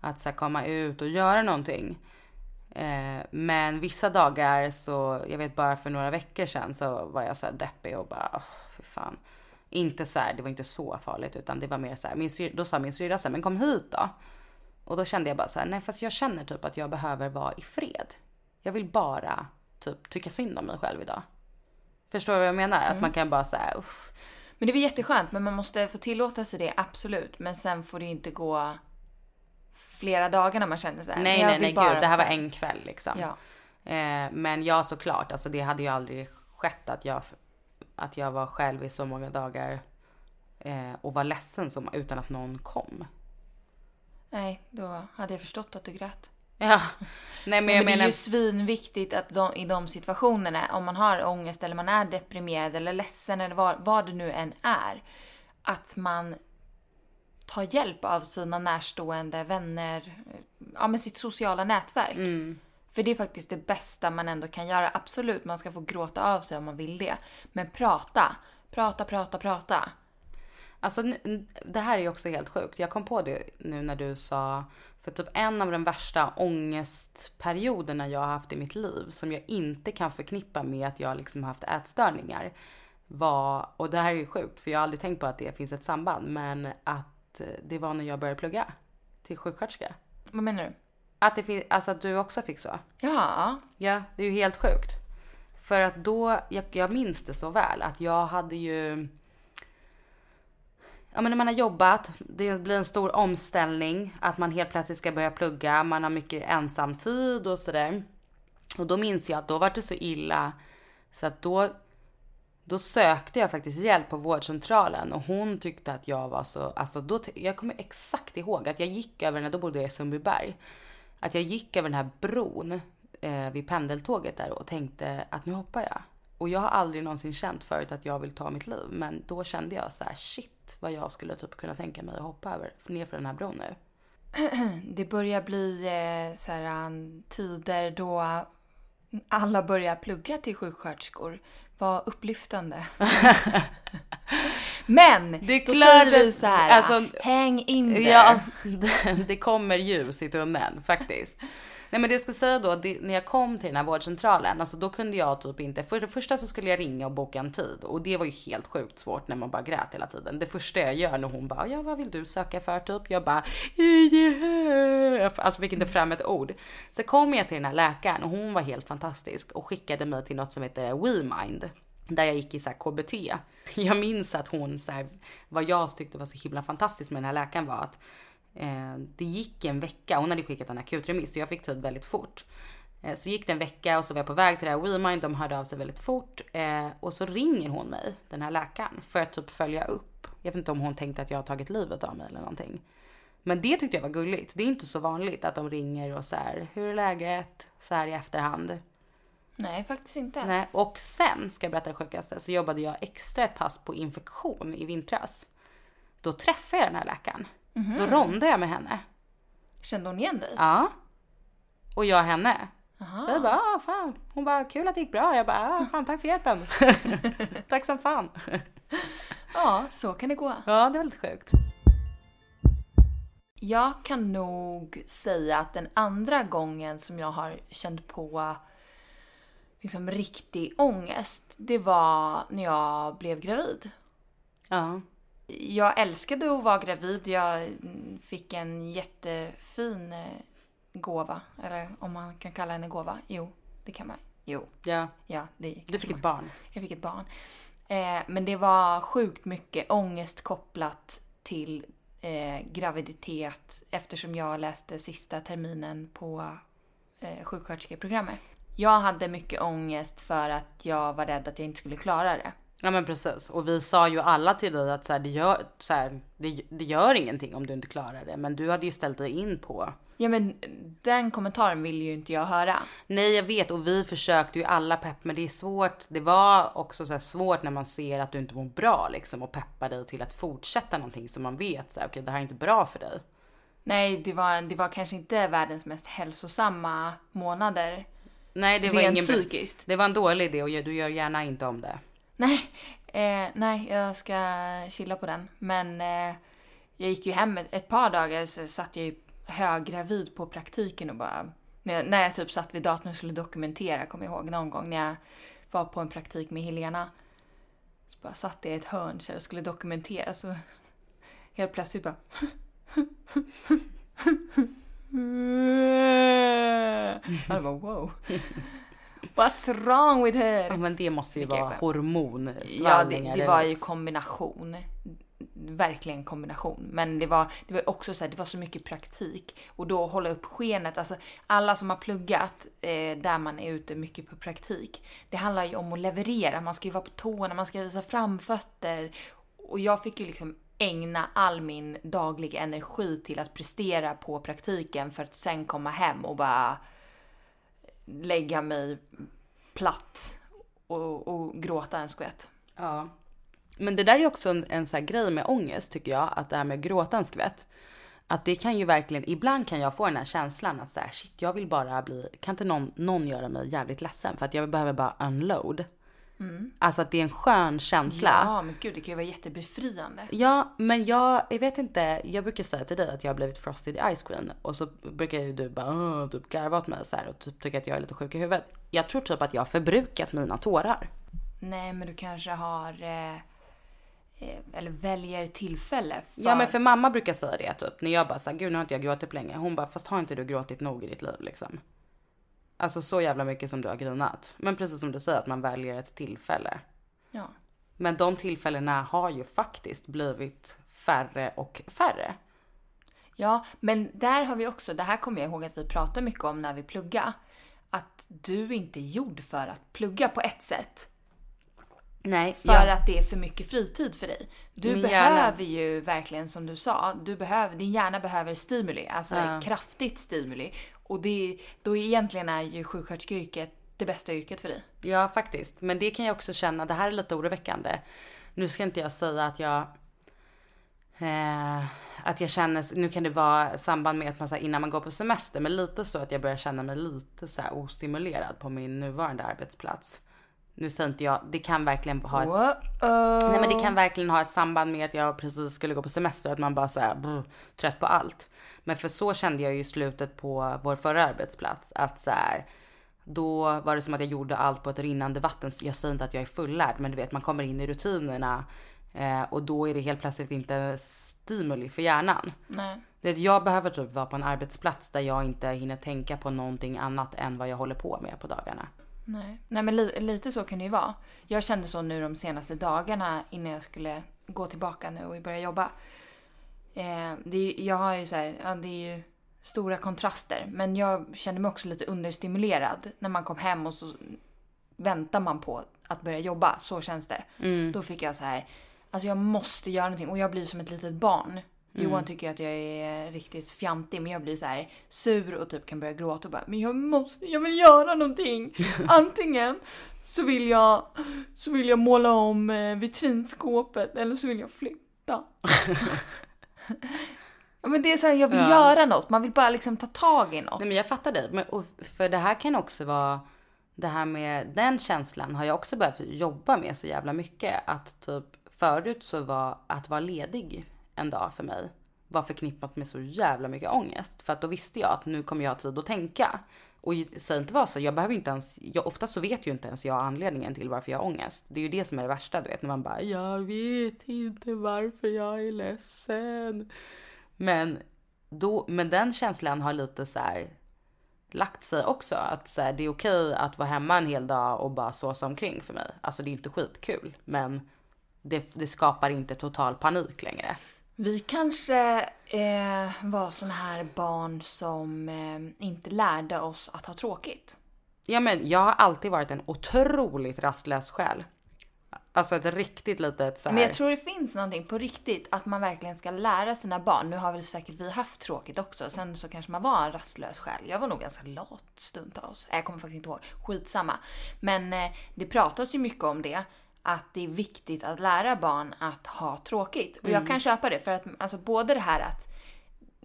att så komma ut och göra någonting. Eh, men vissa dagar så, jag vet bara för några veckor sedan så var jag så här deppig och bara, oh, för fan. Inte så här, det var inte så farligt utan det var mer så här, min syr, då sa min syrra så här, men kom hit då. Och då kände jag bara så här, nej fast jag känner typ att jag behöver vara i fred. Jag vill bara typ tycka synd om mig själv idag. Förstår du vad jag menar? Att man kan bara säga uff. Men det var jätteskönt, men man måste få tillåta sig det, absolut. Men sen får det ju inte gå flera dagar när man känner så här. Nej nej nej bara gud, det här var en kväll liksom. Ja. Eh, men ja såklart, alltså det hade ju aldrig skett att jag, att jag var själv i så många dagar eh, och var ledsen så, utan att någon kom. Nej, då hade jag förstått att du grät. Ja, nej men Men, jag det är menar. ju svinviktigt att de, i de situationerna, om man har ångest eller man är deprimerad eller ledsen eller vad, vad det nu än är, att man tar hjälp av sina närstående vänner, ja men sitt sociala nätverk. Mm. För det är faktiskt det bästa man ändå kan göra. Absolut, man ska få gråta av sig om man vill det. Men prata. Prata, prata, prata. Alltså det här är ju också helt sjukt. Jag kom på det nu när du sa, för typ en av de värsta ångestperioderna jag har haft i mitt liv som jag inte kan förknippa med att jag liksom har haft ätstörningar var, och det här är ju sjukt för jag har aldrig tänkt på att det finns ett samband, men att eh, det var när jag började plugga till sjuksköterska. Vad menar du? Att det finns, alltså att du också fick så. Ja. Ja, det är ju helt sjukt. För att då, jag, jag minns det så väl, att jag hade ju... Ja men när man har jobbat, det blir en stor omställning, att man helt plötsligt ska börja plugga, man har mycket ensamtid och sådär. Och då minns jag att då var det så illa så att då, då sökte jag faktiskt hjälp på vårdcentralen och hon tyckte att jag var så, alltså då, jag kommer exakt ihåg att jag gick över då bodde jag i Sundbyberg, att jag gick över den här bron eh, vid pendeltåget där och tänkte att nu hoppar jag. Och jag har aldrig någonsin känt förut att jag vill ta mitt liv. Men då kände jag så här, shit vad jag skulle typ kunna tänka mig att hoppa över, ner för den här bron nu. Det börjar bli eh, så här, um, tider då alla börjar plugga till sjuksköterskor. Vad upplyftande. Men Det är då klart säger vi så här. alltså- häng in där. Ja, det, det kommer ljus i tunneln faktiskt. Nej men det jag ska säga då, det, när jag kom till den här vårdcentralen, alltså då kunde jag typ inte, för det första så skulle jag ringa och boka en tid och det var ju helt sjukt svårt när man bara grät hela tiden. Det första jag gör när hon bara, ja vad vill du söka för typ? Jag bara, yeah. alltså fick inte fram ett ord. Så kom jag till den här läkaren och hon var helt fantastisk och skickade mig till något som heter WeMind där jag gick i så KBT. Jag minns att hon så här, vad jag tyckte var så himla fantastiskt med den här läkaren var att eh, det gick en vecka, hon hade skickat en akutremiss så jag fick tid väldigt fort. Eh, så gick det en vecka och så var jag på väg till det här WeMind, de hörde av sig väldigt fort eh, och så ringer hon mig, den här läkaren, för att typ följa upp. Jag vet inte om hon tänkte att jag har tagit livet av mig eller någonting. Men det tyckte jag var gulligt. Det är inte så vanligt att de ringer och så här, hur är läget? Så här i efterhand. Nej, faktiskt inte. Nej, och sen ska jag berätta det sjukaste så jobbade jag extra ett pass på infektion i vintras. Då träffade jag den här läkaren. Då rondade jag med henne. Kände hon igen dig? Ja. Och jag henne. Aha. Jag bara, ah, fan. Hon bara, kul att det gick bra. Jag bara, ah, fan tack för hjälpen. tack som fan. Ja, så kan det gå. Ja, det var lite sjukt. Jag kan nog säga att den andra gången som jag har känt på liksom riktig ångest, det var när jag blev gravid. Ja. Jag älskade att vara gravid. Jag fick en jättefin eh, gåva. Eller om man kan kalla henne gåva. Jo, det kan man. Jo, ja. ja, det Du fick man- ett barn. Jag fick ett barn. Eh, men det var sjukt mycket ångest kopplat till eh, graviditet eftersom jag läste sista terminen på eh, sjuksköterskeprogrammet. Jag hade mycket ångest för att jag var rädd att jag inte skulle klara det. Ja men precis. Och vi sa ju alla till dig att så här, det, gör, så här, det, det gör ingenting om du inte klarar det. Men du hade ju ställt dig in på Ja men den kommentaren vill ju inte jag höra. Nej jag vet och vi försökte ju alla pepp men det är svårt. Det var också så svårt när man ser att du inte mår bra liksom och peppar dig till att fortsätta någonting som man vet så här, okej det här är inte bra för dig. Nej, det var, det var kanske inte världens mest hälsosamma månader. Nej det var ingen psykiskt. Det var en dålig idé och du gör gärna inte om det. Nej, eh, nej, jag ska chilla på den. Men eh, jag gick ju hem ett, ett par dagar så satt jag ju höggravid på praktiken och bara... När jag, när jag typ satt vid datorn och skulle dokumentera, kommer jag ihåg någon gång när jag var på en praktik med Helena. Så bara satt jag i ett hörn så och skulle dokumentera så helt plötsligt bara... Jag bara wow. What's wrong with her? Ja, men det måste ju Vilka vara hormonsvallningar. Ja, det, det var ju kombination. Verkligen kombination. Men det var, det var också så här, det var så mycket praktik. Och då hålla upp skenet. Alltså alla som har pluggat eh, där man är ute mycket på praktik. Det handlar ju om att leverera. Man ska ju vara på tårna, man ska visa framfötter. Och jag fick ju liksom ägna all min dagliga energi till att prestera på praktiken för att sen komma hem och bara lägga mig platt och, och gråta en skvätt. Ja. Men det där är också en, en sån här grej med ångest tycker jag, att det här med att gråta en skvätt. Att det kan ju verkligen, ibland kan jag få den här känslan att så här, shit jag vill bara bli, kan inte någon, någon göra mig jävligt ledsen för att jag behöver bara unload. Alltså att det är en skön känsla. Ja, men gud det kan ju vara jättebefriande. Ja, men jag, jag vet inte. Jag brukar säga till dig att jag har blivit frosted ice queen och så brukar ju du bara typ garva åt mig så här och typ tycka att jag är lite sjuk i huvudet. Jag tror typ att jag har förbrukat mina tårar. Nej, men du kanske har... Eh, eh, eller väljer tillfälle. För... Ja, men för mamma brukar säga det typ när jag bara såhär, gud nu har inte jag gråtit på länge. Hon bara, fast har inte du gråtit nog i ditt liv liksom? Alltså så jävla mycket som du har grinat. Men precis som du säger att man väljer ett tillfälle. Ja. Men de tillfällena har ju faktiskt blivit färre och färre. ja, men där har vi också, det här kommer jag ihåg att vi pratade mycket om när vi plugga Att du inte är gjord för att plugga på ett sätt. Nej, För ja. att det är för mycket fritid för dig. Du Min hjärna- behöver ju verkligen som du sa, du behöver, din hjärna behöver stimuli, alltså Ja. kraftigt stimuli. Och det, då egentligen är ju sjuksköterskeyrket det bästa yrket för dig. Ja, faktiskt. Men det kan jag också känna, det här är lite oroväckande. Nu ska inte jag säga att jag eh, att jag känner, nu kan det vara samband med att man så här, innan man går på semester, men lite så att jag börjar känna mig lite så här ostimulerad på min nuvarande arbetsplats. Nu säger inte jag, det kan verkligen ha ett. Nej men det kan verkligen ha ett samband med att jag precis skulle gå på semester, att man bara såhär brr, trött på allt. Men för så kände jag ju slutet på vår förra arbetsplats att så här, då var det som att jag gjorde allt på ett rinnande vatten. Jag säger inte att jag är fullärd, men du vet man kommer in i rutinerna eh, och då är det helt plötsligt inte stimuli för hjärnan. Nej. Det, jag behöver typ vara på en arbetsplats där jag inte hinner tänka på någonting annat än vad jag håller på med på dagarna. Nej. Nej men li- lite så kan det ju vara. Jag kände så nu de senaste dagarna innan jag skulle gå tillbaka nu och börja jobba. Eh, det är, jag har ju så här, ja, det är ju stora kontraster. Men jag kände mig också lite understimulerad när man kom hem och så väntar man på att börja jobba. Så känns det. Då fick jag så här, alltså jag måste göra någonting och jag blir som ett litet barn. Johan tycker att jag är riktigt fjantig men jag blir så här sur och typ kan börja gråta och bara men jag måste, jag vill göra någonting. Antingen så vill jag, så vill jag måla om eh, vitrinskåpet eller så vill jag flytta. Men det är så här, jag vill Ja. göra något. Man vill bara liksom ta tag i något. Nej men jag fattar dig. Men, och för det här kan också vara, det här med den känslan har jag också behövt jobba med så jävla mycket. Att typ förut så var att vara ledig en dag för mig var förknippat med så jävla mycket ångest. För att då visste jag att nu kommer jag ha tid att tänka. Och säg inte vad så, jag behöver inte ens, jag, oftast så vet ju inte ens jag anledningen till varför jag har ångest. Det är ju det som är det värsta du vet, när man bara jag vet inte varför jag är ledsen. Men, då, men den känslan har lite så här lagt sig också. Att så här, det är okej att vara hemma en hel dag och bara såsa omkring för mig. Alltså det är inte skitkul, men det, det skapar inte total panik längre. Vi kanske eh, var såna här barn som eh, inte lärde oss att ha tråkigt. Ja men jag har alltid varit en otroligt rastlös själ. Alltså ett riktigt litet så här. Men jag tror det finns någonting på riktigt att man verkligen ska lära sina barn. Nu har väl säkert vi haft tråkigt också. Sen så kanske man var en rastlös själ. Jag var nog ganska lat stundtals. Jag kommer faktiskt inte ihåg. Skitsamma. Men eh, det pratas ju mycket om det. Att det är viktigt att lära barn att ha tråkigt. Och jag kan köpa det. För att alltså både det här att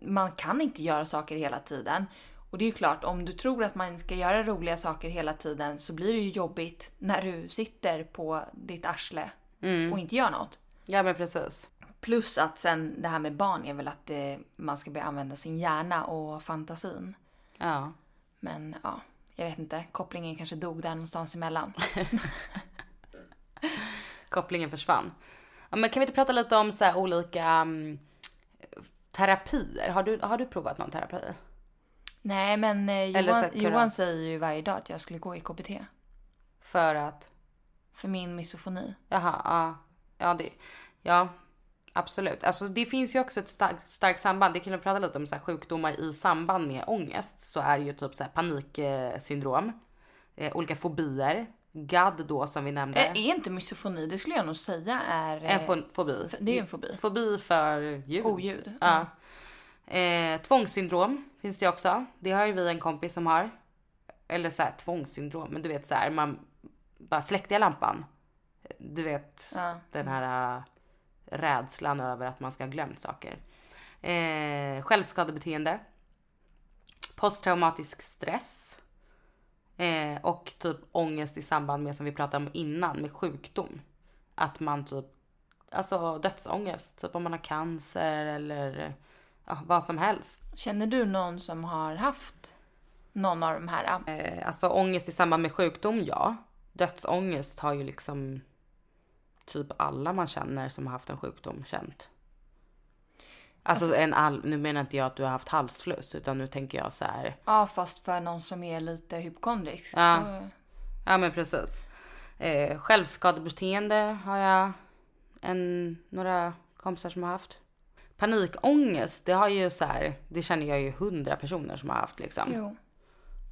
man kan inte göra saker hela tiden. Och det är ju klart, om du tror att man ska göra roliga saker hela tiden så blir det ju jobbigt när du sitter på ditt arsle och inte gör något. Ja men precis. Plus att sen det här med barn är väl att eh, man ska börja använda sin hjärna och fantasin. Ja. Men ja, jag vet inte. Kopplingen kanske dog där någonstans emellan. Kopplingen försvann. Ja, men kan vi inte prata lite om så olika um, terapier? Har du, har du provat någon terapi? Nej men eh, Johan, här, Johan säger ju varje dag att jag skulle gå i KBT. För att, För min misofoni. jaha, ja, ja det, ja. Absolut. Alltså det finns ju också ett starkt, starkt samband. Det kan vi prata lite om så här, sjukdomar i samband med ångest. Så är det ju typ så här paniksyndrom. Eh, olika fobier. GAD då som vi nämnde. Är inte misofoni, det skulle jag nog säga är... En fo- fobi. det är en fobi. Fobi för ljud. Oljud. Ja. Eh, tvångssyndrom finns det också. Det har ju vi en kompis som har. Eller så här tvångssyndrom, men du vet så här man bara släckte jag lampan. Du vet Ja. den här äh, rädslan över att man ska ha glömt saker. Eh, självskadebeteende. Posttraumatisk stress. Eh, och typ ångest i samband med som vi pratade om innan med sjukdom. Att man typ, alltså dödsångest, typ om man har cancer eller ja, vad som helst. Känner du någon som har haft någon av de här? Eh, alltså ångest i samband med sjukdom, ja. Dödsångest har ju liksom typ alla man känner som har haft en sjukdom känt. Alltså, en all, nu menar inte jag att du har haft halsfluss utan nu tänker jag så här. Ja, fast för någon som är lite hypokondrisk. Ja. Ja men precis. Eh, självskadebeteende har jag en, några kompisar som har haft. Panikångest, det har ju så här, det känner jag ju hundra personer som har haft liksom. Jo.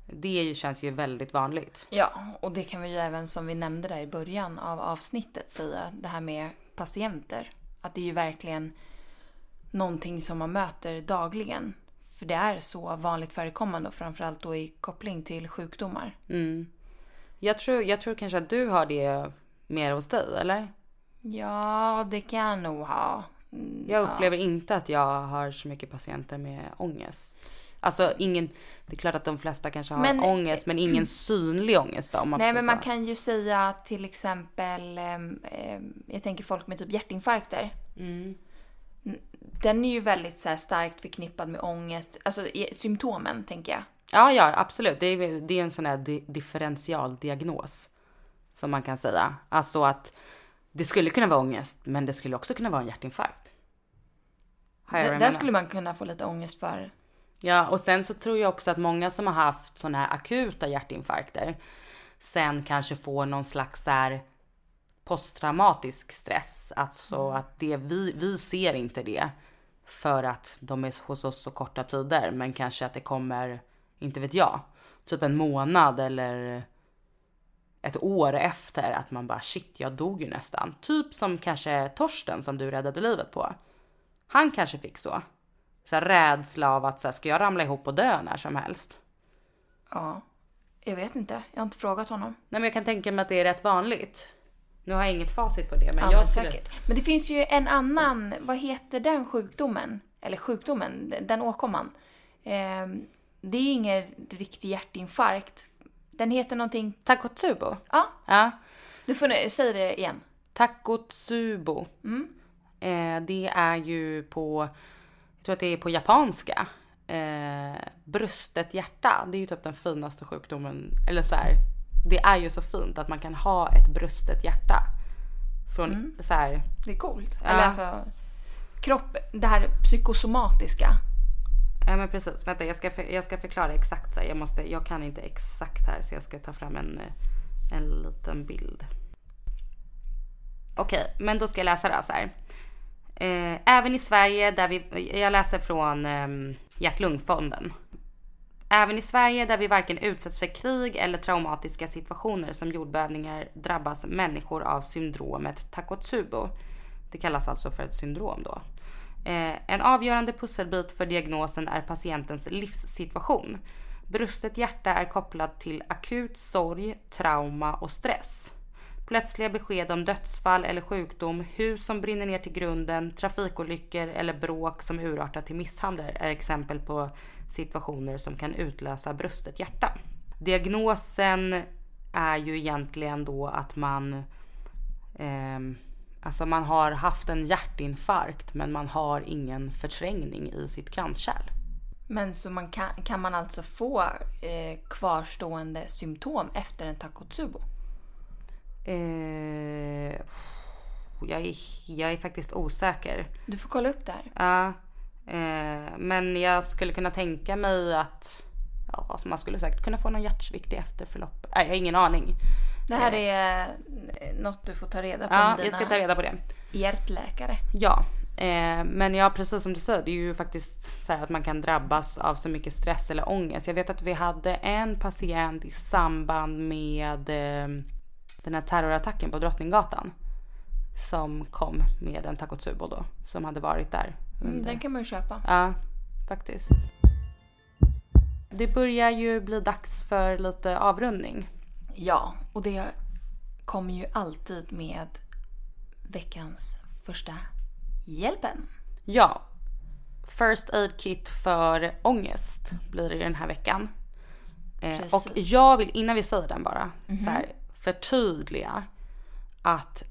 Det känns ju väldigt vanligt. Ja, och det kan vi ju även som vi nämnde där i början av avsnittet säga. Det här med patienter. Att det är ju verkligen någonting som man möter dagligen. För det är så vanligt förekommande och framförallt då i koppling till sjukdomar. Mm. Jag tror, jag tror kanske att du har det mer hos dig, eller? Ja, det kan jag nog ha. Mm, Jag ja. upplever inte att jag har så mycket patienter med ångest. Alltså ingen, det är klart att de flesta kanske har Men- ångest men ingen synlig ångest då, om man Nej men man kan ju säga till exempel, ehm, jag tänker folk med typ hjärtinfarkter. Mm. Den är ju väldigt så här, starkt förknippad med ångest, alltså i- symptomen tänker jag. Ja, ja, absolut. Det är, det är en sån här di- differentialdiagnos som man kan säga. Alltså att det skulle kunna vara ångest, men det skulle också kunna vara en hjärtinfarkt. Den, skulle man kunna få lite ångest för. Ja, och sen så tror jag också att många som har haft såna här akuta hjärtinfarkter sen kanske får någon slags så här posttraumatisk stress. Alltså att det vi, vi ser inte det för att de är hos oss så korta tider, men kanske att det kommer, inte vet jag, typ en månad eller ett år efter att man bara shit, jag dog ju nästan. Typ som kanske Torsten som du räddade livet på. Han kanske fick så. Så här rädsla av att så här, ska jag ramla ihop och dö när som helst? Ja, jag vet inte. Jag har inte frågat honom. Nej men jag kan tänka mig att det är rätt vanligt. Nu har jag inget facit på det men Ja, jag men skulle... säkert. Men det finns ju en annan, vad heter den sjukdomen? Eller sjukdomen, den- åkomman. Ehm, det är ingen riktig hjärtinfarkt. Den heter någonting, Takotsubo? ja, Ja. du får nu- säg det igen. Takotsubo. Eh, det är ju på, jag tror att det är på japanska. Eh, brustet hjärta, det är ju typ den finaste sjukdomen. Eller så här, det är ju så fint att man kan ha ett brustet hjärta. Från så här, Det är coolt. Ja. Eller alltså, kropp, det här psykosomatiska. Ja men precis, vänta jag ska, för, jag ska förklara exakt så här. Jag, måste, jag kan inte exakt här så jag ska ta fram en, eh, en liten bild. Okej, men då ska jag läsa det här så här. Eh, även i Sverige där vi, jag läser från eh, Hjärt-Lungfonden. Även i Sverige där vi varken utsätts för krig eller traumatiska situationer som jordbävningar drabbas människor av syndromet Takotsubo. Det kallas alltså för ett syndrom då. Eh, en avgörande pusselbit för diagnosen är patientens livssituation. Brustet hjärta är kopplat till akut sorg, trauma och stress. Plötsliga besked om dödsfall eller sjukdom, hus som brinner ner till grunden, trafikolyckor eller bråk som urartar till misshandel är exempel på situationer som kan utlösa brustet hjärta. Diagnosen är ju egentligen då att man ehm, Alltså man har haft en hjärtinfarkt men man har ingen förträngning i sitt kranskärl. Men så man kan, kan man alltså få eh, kvarstående symptom efter en takotsubo? Eh, jag, är, jag är faktiskt osäker. Du får kolla upp det här. Ja, eh, men jag skulle kunna tänka mig att ja, alltså man skulle säkert kunna få någon hjärtsvikt i efterförlopp. Nej, jag har ingen aning. Det här är eh, något du får ta reda på Ja, jag ska ta reda på det. hjärtläkare. Ja, eh, men ja precis som du säger, det är ju faktiskt så här att man kan drabbas av så mycket stress eller ångest. Jag vet att vi hade en patient i samband med eh, den här terrorattacken på Drottninggatan. Som kom med en Takotsubo då, som hade varit där. Mm, under- den kan man ju köpa. Ja, faktiskt. Det börjar ju bli dags för lite avrundning. Ja, och det kommer ju alltid med veckans första hjälpen. Ja, First Aid Kit för ångest blir det den här veckan. Eh, Precis. och jag vill, innan vi säger den bara, så här, förtydliga att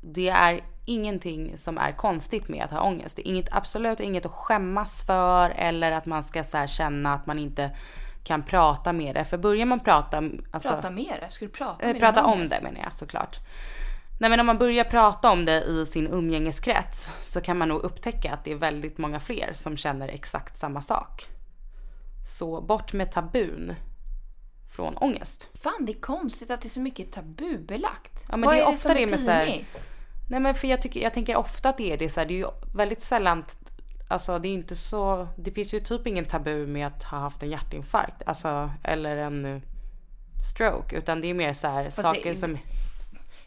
det är ingenting som är konstigt med att ha ångest. Det är inget, absolut inget att skämmas för eller att man ska så känna att man inte kan prata med det. För börjar man prata... Alltså, Prata med det. Ska du prata med prata din om det menar jag såklart. Nej men om man börjar prata om det i sin umgängeskrets så kan man nog upptäcka att det är väldigt många fler som känner exakt samma sak. Så bort med tabun från ångest. Fan, det är konstigt att det är så mycket tabubelagt. Ja, men Vad det är är ofta som det med så här- pinigt? Nej men för jag, tycker, jag tänker ofta att det är det så här, det är ju väldigt sällan, alltså det är inte så, det finns ju typ ingen tabu med att ha haft en hjärtinfarkt, alltså eller en eh, stroke, utan det är mer så här saker det- som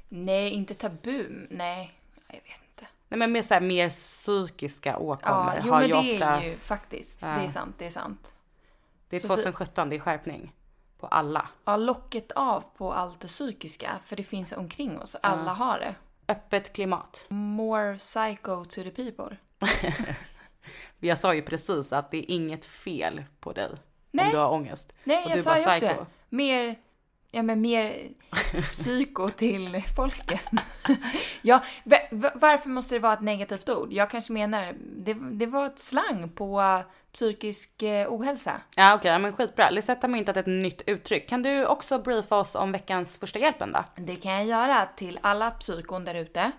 Nej, inte tabu. Nej, jag vet inte. Nej men mer så här, mer psykiska åkommor Ja, jo har men ju det ofta... är ju faktiskt. Ja. Det är sant, det är sant. Det är så 2017, det är skärpning. På alla. Ja, locket av på allt det psykiska. För det finns omkring oss. Alla har det. Öppet klimat. More psycho to the people. Jag sa ju precis att det är inget fel på dig Nej. om du har ångest. Nej, Och jag du sa ju också det. Mer, ja men mer psyko till folket. ja, va- va- varför måste det vara ett negativt ord? Jag kanske menar, det, det var ett slang på psykisk eh, ohälsa. Ja okej, ja, men skitbra. Lisette har myntat ett nytt uttryck. Kan du också briefa oss om veckans första hjälpen då? Det kan jag göra till alla psykon där ute.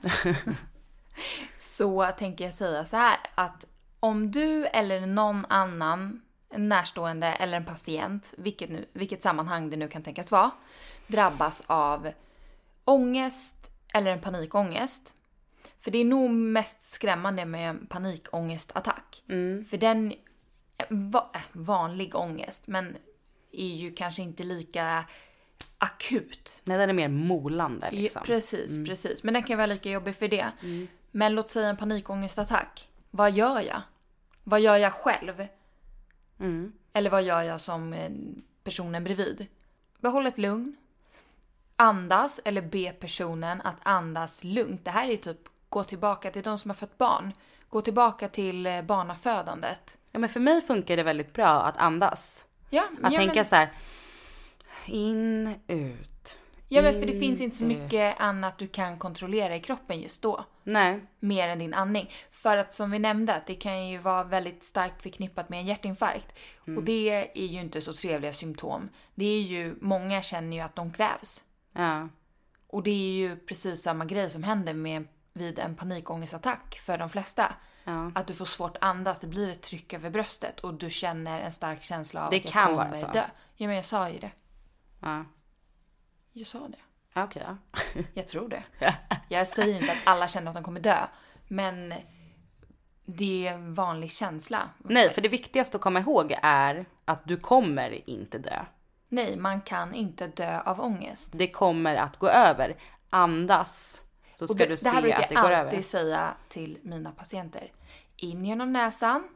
så tänker jag säga så här att om du eller någon annan, en närstående eller en patient, vilket, nu, vilket sammanhang det nu kan tänkas vara, drabbas av ångest eller en panikångest. För det är nog mest skrämmande med en panikångestattack. För den, va, äh, vanlig ångest, men är ju kanske inte lika akut. Nej den är mer molande liksom. Ja, precis, precis. Men den kan vara lika jobbig för det. Men låt säga en panikångestattack. Vad gör jag? Vad gör jag själv? Eller vad gör jag som eh, personen bredvid? Behåll ett lugn. Andas eller be personen att andas lugnt. Det här är typ gå tillbaka till de som har fött barn. Gå tillbaka till eh, barnafödandet. Ja men för mig funkar det väldigt bra att andas. Ja, Att ja, tänka men, så här. In, ut. Ja men för det finns in, inte så ut. mycket annat du kan kontrollera i kroppen just då. Nej. mer än din andning. För att som vi nämnde, att det kan ju vara väldigt starkt förknippat med en hjärtinfarkt. Och det är ju inte så trevliga symptom. Det är ju, många känner ju att de kvävs. Ja. Och det är ju precis samma grej som händer med, vid en panikångestattack för de flesta. Ja. Att du får svårt att andas, det blir ett tryck över bröstet och du känner en stark känsla av Det att jag kan kommer vara så. dö. Ja men jag sa ju det. Ja. Jag sa det. Okej ja. Jag tror det. Jag säger inte att alla känner att de kommer dö. Men det är en vanlig känsla. Nej, för det viktigaste att komma ihåg är att du kommer inte dö. Nej, man kan inte dö av ångest. Det kommer att gå över. Andas så ska det, du det här se brukar att det jag går alltid över. säga till mina patienter. In genom näsan.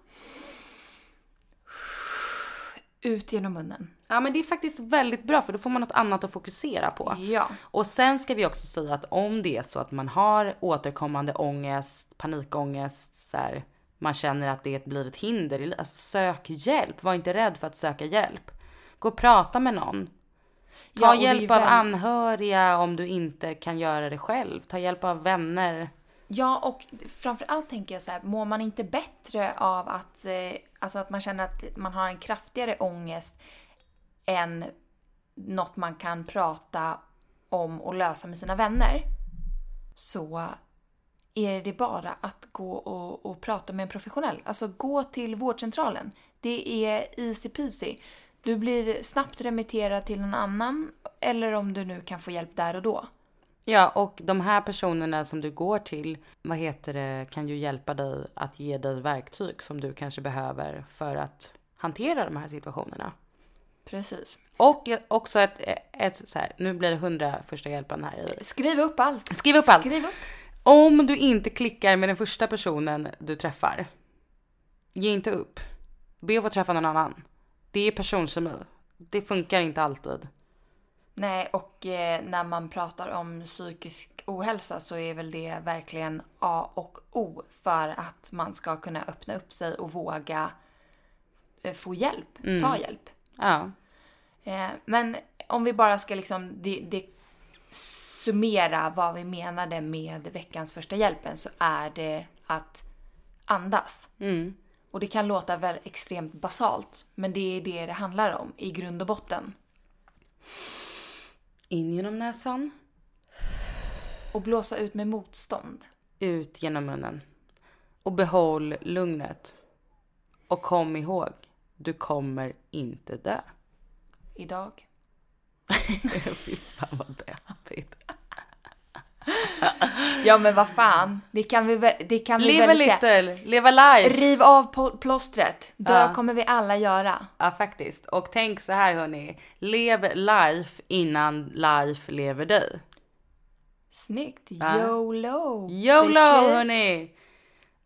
Ut genom munnen. Ja men det är faktiskt väldigt bra för då får man något annat att fokusera på. Ja. Och sen ska vi också säga att om det är så att man har återkommande ångest, panikångest, så här, man känner att det blir ett hinder, alltså sök hjälp. Var inte rädd för att söka hjälp. Gå och prata med någon. Ta Ja, hjälp av anhöriga om du inte kan göra det själv. Ta hjälp av vänner. Ja, och framförallt tänker jag så här, mår man inte bättre av att, eh, alltså att man känner att man har en kraftigare ångest än något man kan prata om och lösa med sina vänner, så är det bara att gå och, och prata med en professionell. Alltså gå till vårdcentralen. Det är easy peasy. Du blir snabbt remitterad till någon annan eller om du nu kan få hjälp där och då. Ja, och de här personerna som du går till, vad heter det, kan ju hjälpa dig att ge dig verktyg som du kanske behöver för att hantera de här situationerna. Precis. Och också ett, ett så här, nu blir det hundra första hjälpen här. Skriv upp allt. Skriv upp allt. Skriv upp. Om du inte klickar med den första personen du träffar, ge inte upp. Be att få träffa någon annan. Det är personkemi. Det funkar inte alltid. Nej, och eh, när man pratar om psykisk ohälsa så är väl det verkligen A och O för att man ska kunna öppna upp sig och våga eh, få hjälp, ta hjälp. Ja. Eh, men om vi bara ska liksom det, det, summera vad vi menade med veckans första hjälpen så är det att andas. Mm. Och det kan låta väl extremt basalt, men det är det det handlar om i grund och botten. In genom näsan, Och blåsa ut med motstånd. ut genom munnen. Och behåll lugnet. Och kom ihåg, du kommer inte dö. Idag. Fy fan vad deppigt. Ja men vad fan, det kan vi väl, det kan vi Leva väl säga. little, leva life. Riv av plåstret. Dö Ja. kommer vi alla göra. Ja faktiskt. Och tänk så här hörni. Lev life innan life lever dig. Snyggt. Ja. YOLO. YOLO bitches. hörni!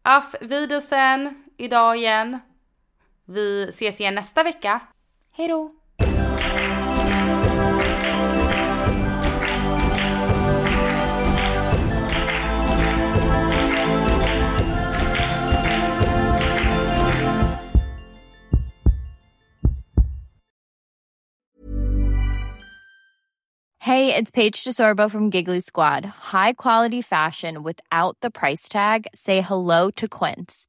Auf Wiedersehen idag igen. Vi ses igen nästa vecka. Hej då! Hey, it's Paige DeSorbo from Giggly Squad. High quality fashion without the price tag. Say hello to Quince.